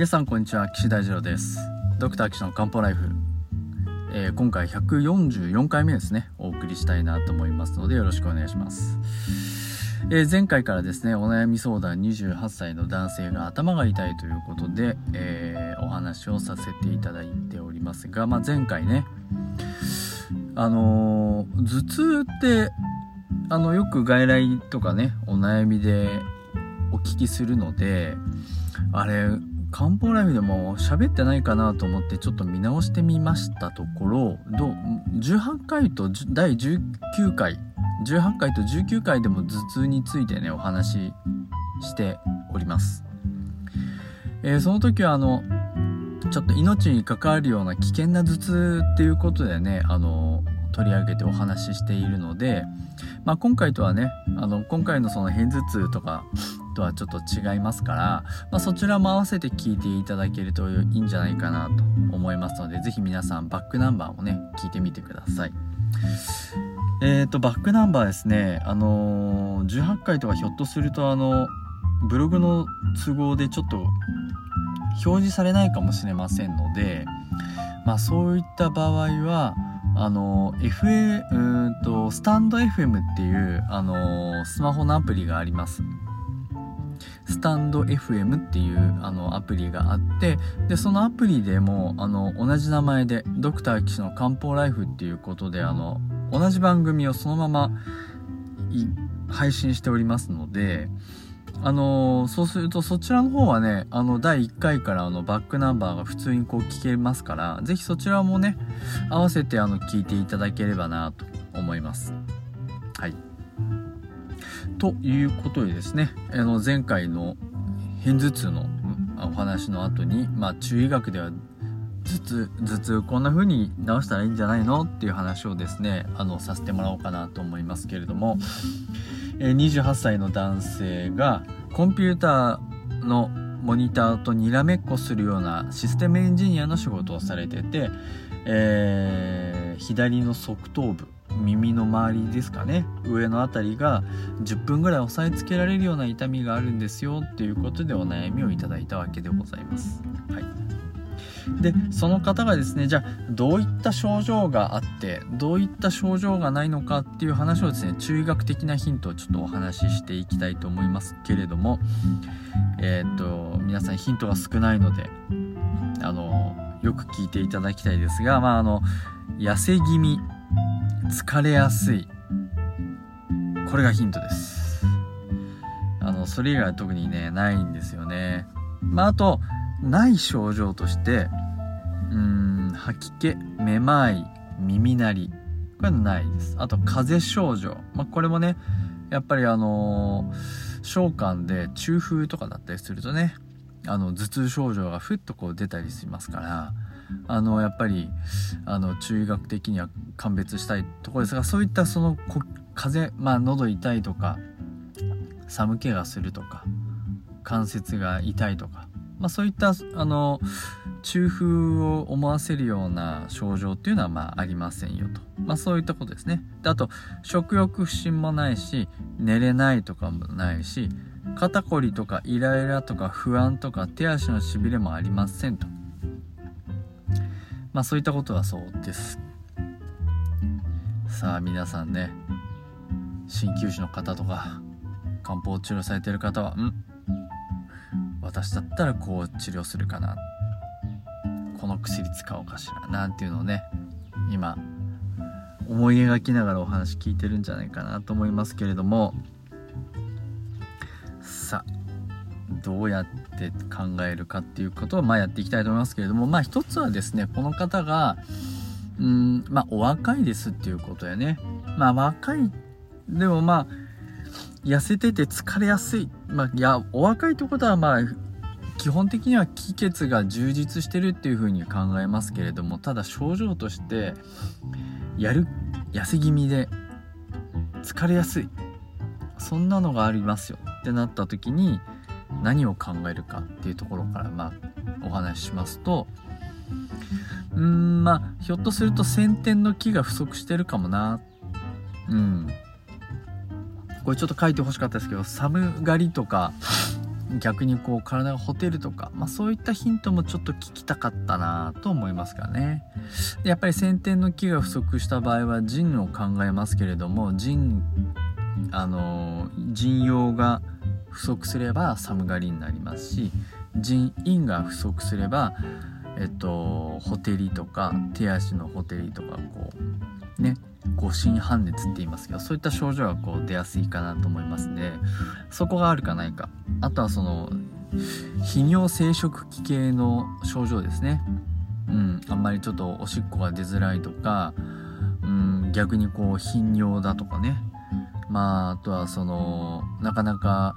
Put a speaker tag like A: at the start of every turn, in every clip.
A: 皆さんこんにちは岸大二郎です。ドクター岸の漢方ライフ、えー、今回144回目ですね。お送りしたいなと思いますのでよろしくお願いします、えー、前回からですねお悩み相談28歳の男性が頭が痛いということで、えー、お話をさせていただいておりますが、まあ、前回ねあの頭痛ってあのよく外来とかねお悩みでお聞きするのであれ漢方ライブでも喋ってないかなと思ってちょっと見直してみましたところど18回と第19回18回と19回でも頭痛についてねお話ししております、えー、その時はあのちょっと命に関わるような危険な頭痛っていうことでねあの取り上げてお話ししているので、まあ、今回とはねあの今回のその片頭痛とかとはちょっと違いますから、まあ、そちらも合わせて聞いていただけるといいんじゃないかなと思いますので是非皆さんバックナンバーもね聞いてみてください。えーとバックナンバーですねあのー、18回とかひょっとするとあのブログの都合でちょっと表示されないかもしれませんのでまあそういった場合はあの FA うんとスタンド FM っていうあのスマホのアプリがあります。スタンド FM っていうあのアプリがあってでそのアプリでもあの同じ名前でドクター岸の漢方ライフっていうことであの同じ番組をそのまま配信しておりますのであのそうするとそちらの方はねあの第1回からあのバックナンバーが普通にこう聞けますから是非そちらもね合わせてあの聞いていただければなと思います。はい。ということでですね、あの前回の片頭痛のお話の後に、まあ、中医学では頭痛頭痛こんな風に治したらいいんじゃないの？っていう話をですねあのさせてもらおうかなと思いますけれども、28歳の男性がコンピューターのモニターとにらめっこするようなシステムエンジニアの仕事をされてて、えー、左の側頭部耳の周りですかね上の辺りが10分ぐらい押さえつけられるような痛みがあるんですよっていうことでお悩みをいただいたわけでございます。はいでその方がですねじゃあどういった症状があってどういった症状がないのかっていう話をですね中医学的なヒントをちょっとお話ししていきたいと思いますけれどもえっ、と皆さんヒントが少ないのであのよく聞いていただきたいですがまああの痩せ気味疲れやすいこれがヒントです。あのそれ以外は特にねないんですよね。まああとない症状としてうん吐き気めまい耳鳴りこれないです。あと風邪症状。まあこれもねやっぱりあのー、召喚で中風とかだったりするとねあの頭痛症状がふっとこう出たりしますからあのやっぱりあの中医学的には鑑別したいところですがそういったその風邪まあ喉痛いとか寒気がするとか関節が痛いとか、まあ、そういったあの中風を思わせるような症状っていうのはまあありませんよと、まあ、そういったことですね。であと食欲不振もないし寝れないとかもないし肩こりとかイライラとか不安とか手足のしびれもありませんと。まあそういったことはそうです。さあ皆さんね鍼灸師の方とか漢方治療されてる方はん私だったらこう治療するかな。この薬使おうかしら。なんていうのをね今思い描きながらお話聞いてるんじゃないかなと思いますけれども。さあどうやって考えるかっていうことをまあやっていきたいと思いますけれども。まあ一つはですねこの方がうんまあお若いですっていうことやね。まあ若いでもまあ痩せてて疲れやすい。まあいやお若いってことはまあ基本的には気血が充実してるっていう風に考えますけれどもただ症状としてやる痩せ気味で疲れやすい。そんなのがありますよ。ってなった時に何を考えるかっていうところからまあお話ししますとうーんまあひょっとすると先天の木が不足してるかもな。うん。これちょっと書いてほしかったですけど寒がりとか逆にこう体がほてるとか、まあ、そういったヒントもちょっと聞きたかったなと思いますからね。やっぱり先天の木が不足した場合は腎を考えますけれども腎あの腎陽が不足すれば寒がりになりますし腎陰が不足すればえっとほてりとか手足のほてりとかこうね誤診半熱って言いますけどそういった症状がこう出やすいかなと思いますんでそこがあるかないか。あとはその泌尿生殖器系の症状ですね。うんあんまりちょっとおしっこが出づらいとかうん逆にこう頻尿だとかね。まああとはそのなかなか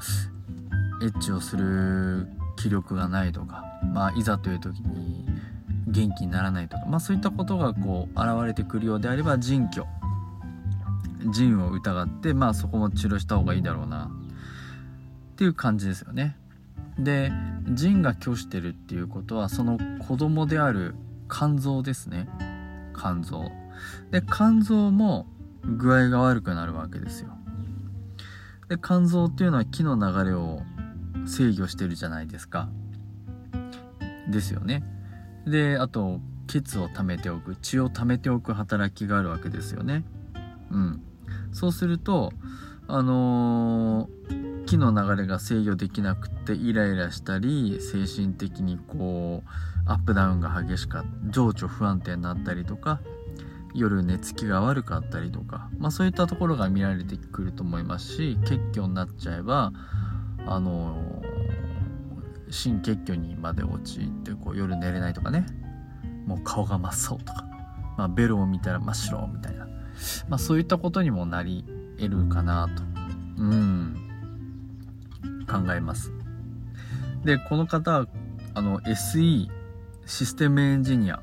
A: エッチをする気力がないとかまあいざという時に元気にならないとか、まあ、そういったことがこう現れてくるようであれば腎虚腎を疑ってまあそこも治療した方がいいだろうな。っていう感じですよね。で腎が虚してるっていうことはその子供である肝臓ですね。肝臓。で肝臓も具合が悪くなるわけですよ。で肝臓っていうのは気の流れを制御してるじゃないですか。ですよね。であと血を溜めておく血を溜めておく働きがあるわけですよね。うん。そうするとあのー、気の流れが制御できなくてイライラしたり精神的にこうアップダウンが激しかった情緒不安定になったりとか夜寝つきが悪かったりとか、まあ、そういったところが見られてくると思いますし血虚になっちゃえばあのー、心血虚にまで陥ってこう夜寝れないとかね。もう顔が真っ青とか、まあ、ベロを見たら真っ白みたいな、まあ、そういったことにもなり得るかなと。うん。考えます。でこの方あの SE システムエンジニア。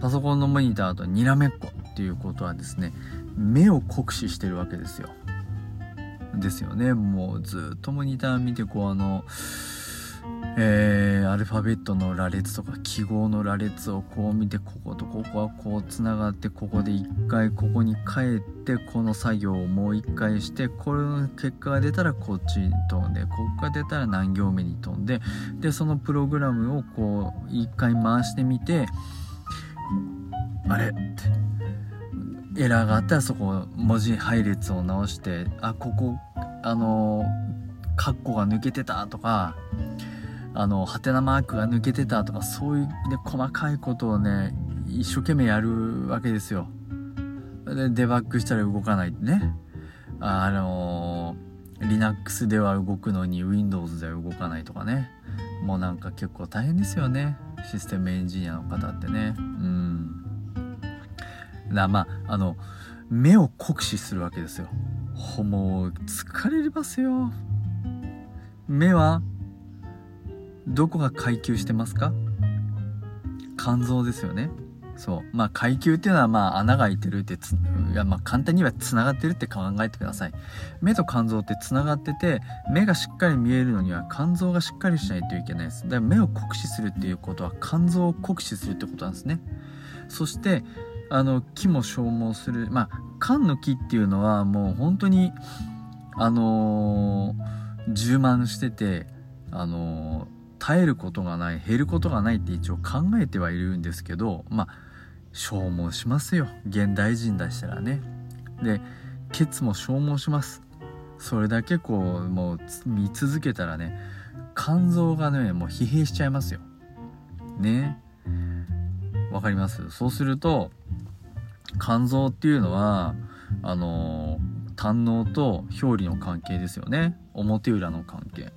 A: パソコンのモニターとにらめっこっていうことはですね目を酷使してるわけですよ。ですよね。もうずっとモニター見てこうあのえー、アルファベットの羅列とか記号の羅列をこう見てこことここはこうつながってここで一回ここに帰ってこの作業をもう一回してこれの結果が出たらこっちに飛んでここが出たら何行目に飛んででそのプログラムをこう一回回してみてあれってエラーがあったらそこ文字配列を直してあここあのカッコが抜けてたとかあのハテナマークが抜けてたとかそういう、ね、細かいことをね一生懸命やるわけですよ。でデバッグしたら動かないね。あの Linux では動くのに Windows では動かないとかね。もうなんか結構大変ですよね。システムエンジニアの方ってね。うん。だまああの目を酷使するわけですよ。もう疲れますよ。目はどこが階級してますか？肝臓ですよね。そう。まあ階級っていうのはまあ穴が開いてるっていやまあ簡単にはつながってるって考えてください。目と肝臓ってつながってて目がしっかり見えるのには肝臓がしっかりしないといけないです。だから目を酷使するっていうことは肝臓を酷使するってことなんですね。そしてあの木も消耗する。まあ肝の木っていうのはもう本当にあのー、充満しててあのー、絶えることがない減ることがないって一応考えてはいるんですけどまあ消耗しますよ。現代人だしたらね。でケツも消耗します。それだけこうもう見続けたらね肝臓がねもう疲弊しちゃいますよ。ね。わかります？そうすると肝臓っていうのはあの胆のと表裏の関係ですよね。表裏の関係。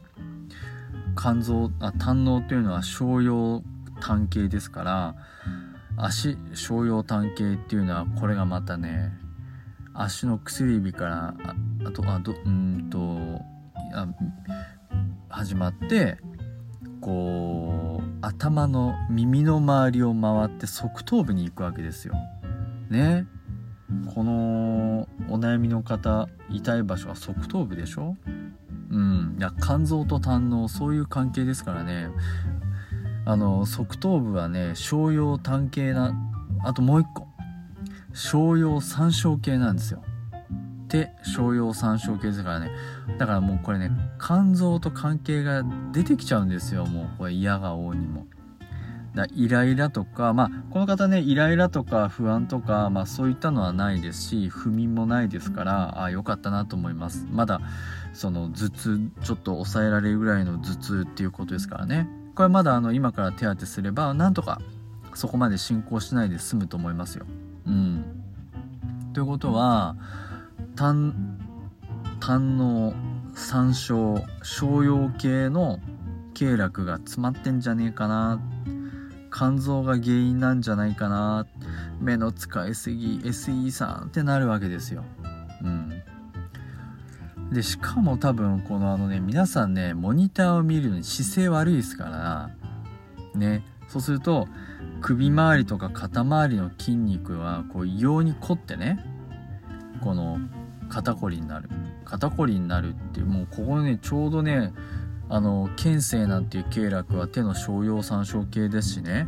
A: 肝臓あ胆のというのは商用単形ですから足商用単形っていうのはこれがまたね足の薬指からああとあどうんとあ始まってこう頭の耳の周りを回って側頭部に行くわけですよ。ねこのお悩みの方痛い場所は側頭部でしょ？うん。いや肝臓と胆のそういう関係ですからね。あの側頭部はね商用単系なあともう一個。商用三小系なんですよ。で商用参照系ですからね。だからもうこれね肝臓と関係が出てきちゃうんですよ。もうこれ嫌が王にも。だイライラとかまあこの方ねイライラとか不安とか、まあ、そういったのはないですし不眠もないですからあ良かったなと思います。まだその頭痛ちょっと抑えられるぐらいの頭痛っていうことですからね。これまだあの今から手当てすればなんとかそこまで進行しないで済むと思いますよ。うん。ということは胆胆の山椒商用系の経絡が詰まってんじゃねえかな肝臓が原因なんじゃないかな目の使いすぎ SE さんってなるわけですよ。うん。でしかも多分このあのね皆さんねモニターを見るのに姿勢悪いですからね。そうすると首周りとか肩周りの筋肉はこう異様に凝ってねこの肩こりになる。肩こりになるっていうもうここねちょうどねあの肩性なんていう経絡は手の小葉参照系ですしね。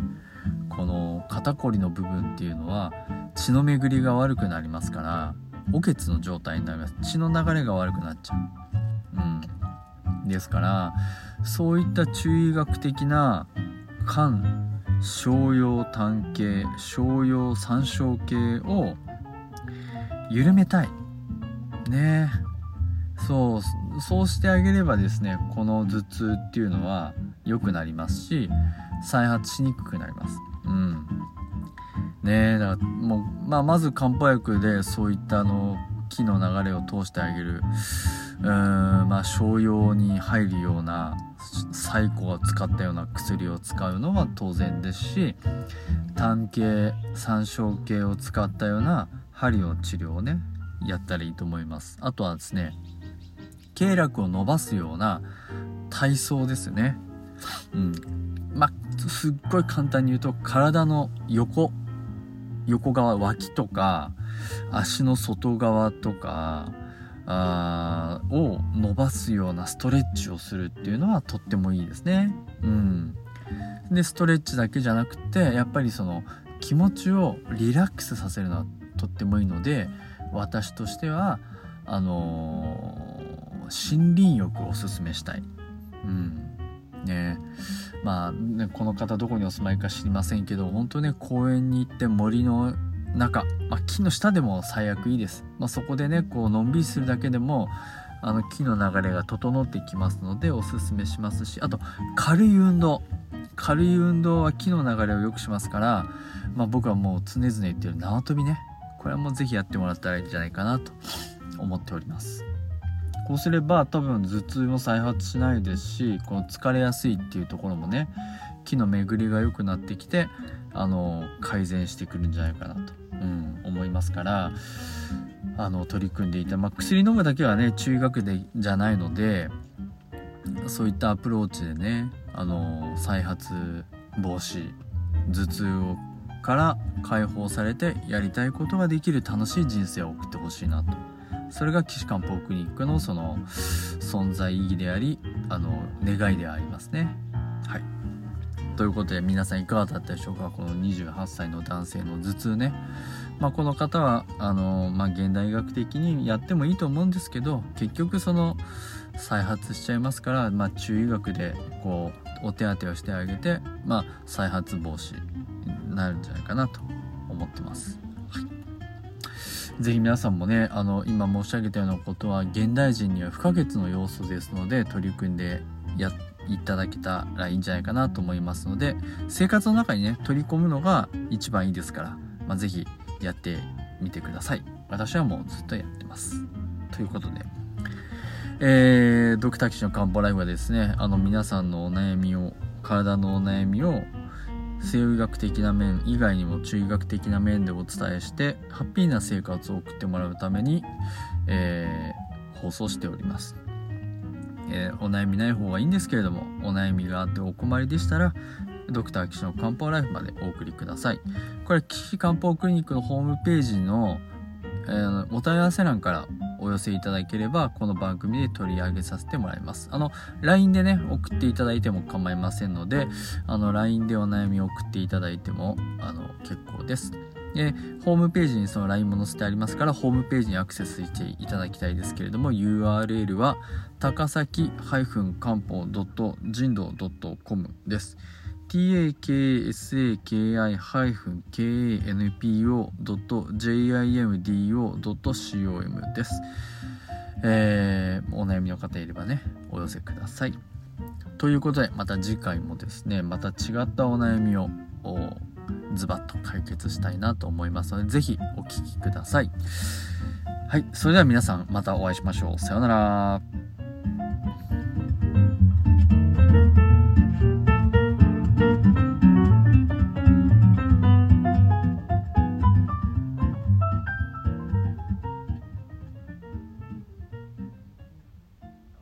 A: この肩こりの部分っていうのは血の巡りが悪くなりますからおけつの状態になります。血の流れが悪くなっちゃう。うん。ですからそういった中医学的な肝小葉単系小葉参照系を緩めたい。ね。えそうそうしてあげればですねこの頭痛っていうのは良くなりますし再発しにくくなります。うん。ねえだからもう、まあ、まず漢方薬でそういったあの気の流れを通してあげる。うーんまあ商用に入るような最古を使ったような薬を使うのは当然ですし単系三焦系を使ったような針の治療をねやったらいいと思います。あとはですね経絡を伸ばすような体操ですねうんまあすっごい簡単に言うと体の横横側脇とか足の外側とかあを伸ばすようなストレッチをするっていうのはとってもいいですね。うん。で、ストレッチだけじゃなくて、やっぱりその気持ちをリラックスさせるのはとってもいいので、私としては、あのー、森林浴をおすすめしたい。うん。ねまあね、この方どこにお住まいか知りませんけど、本当ね、公園に行って森の中、まあ、木の下でも最悪いいです。まあ、そこでね、こう、のんびりするだけでも、あの、木の流れが整ってきますので、おすすめしますし、あと、軽い運動。軽い運動は木の流れを良くしますから、まあ、僕はもう常々言ってる縄跳びね。これはもうぜひやってもらったらいいんじゃないかなと思っております。こうすれば多分頭痛も再発しないですし、この疲れやすいっていうところもね、木の巡りが良くなってきて、あの、改善してくるんじゃないかなとうん、思いますからあの取り組んでいた、まあ、薬飲むだけはね中学でじゃないのでそういったアプローチでねあの再発防止頭痛をから解放されてやりたいことができる楽しい人生を送ってほしいなと。それが岸漢方クリニックのその存在意義でありあの願いでありますねはいということで皆さんいかがだったでしょうか？この28歳の男性の頭痛ね。まあ、この方はあの、まあ、現代医学的にやってもいいと思うんですけど結局その再発しちゃいますから、まあ、中医学でこうお手当てをしてあげて、まあ、再発防止になるんじゃないかなと思ってます。ぜひ皆さんもねあの今申し上げたようなことは現代人には不可欠の要素ですので取り組んでやいただけたらいいんじゃないかなと思いますので生活の中にね取り込むのが一番いいですから、まあ、是非やってみてください。私はもうずっとやってます。ということで。えー、ドクター騎士の漢方ライフはですねあの皆さんのお悩みを体のお悩みを西洋医学的な面以外にも中医学的な面でお伝えしてハッピーな生活を送ってもらうために、えー、放送しておりますえー、お悩みない方がいいんですけれども、お悩みがあってお困りでしたら、ドクター岸の漢方ライフまでお送りください。これ、危機漢方クリニックのホームページの、えー、お問い合わせ欄からお寄せいただければ、この番組で取り上げさせてもらいます。あの、LINE でね、送っていただいても構いませんので、あの、LINE でお悩みを送っていただいても、あの、結構です。えホームページにその LINE も載せてありますから、ホームページにアクセスしていただきたいですけれども、URL は高崎漢方人道 .com です。takasaki-kanpo.jimdo.com です。えー、お悩みの方いればね、お寄せください。ということで、また次回もですね、また違ったお悩みをズバッと解決したいなと思いますので、ぜひお聴きください。はい、それでは皆さんまたお会いしましょう。さようなら。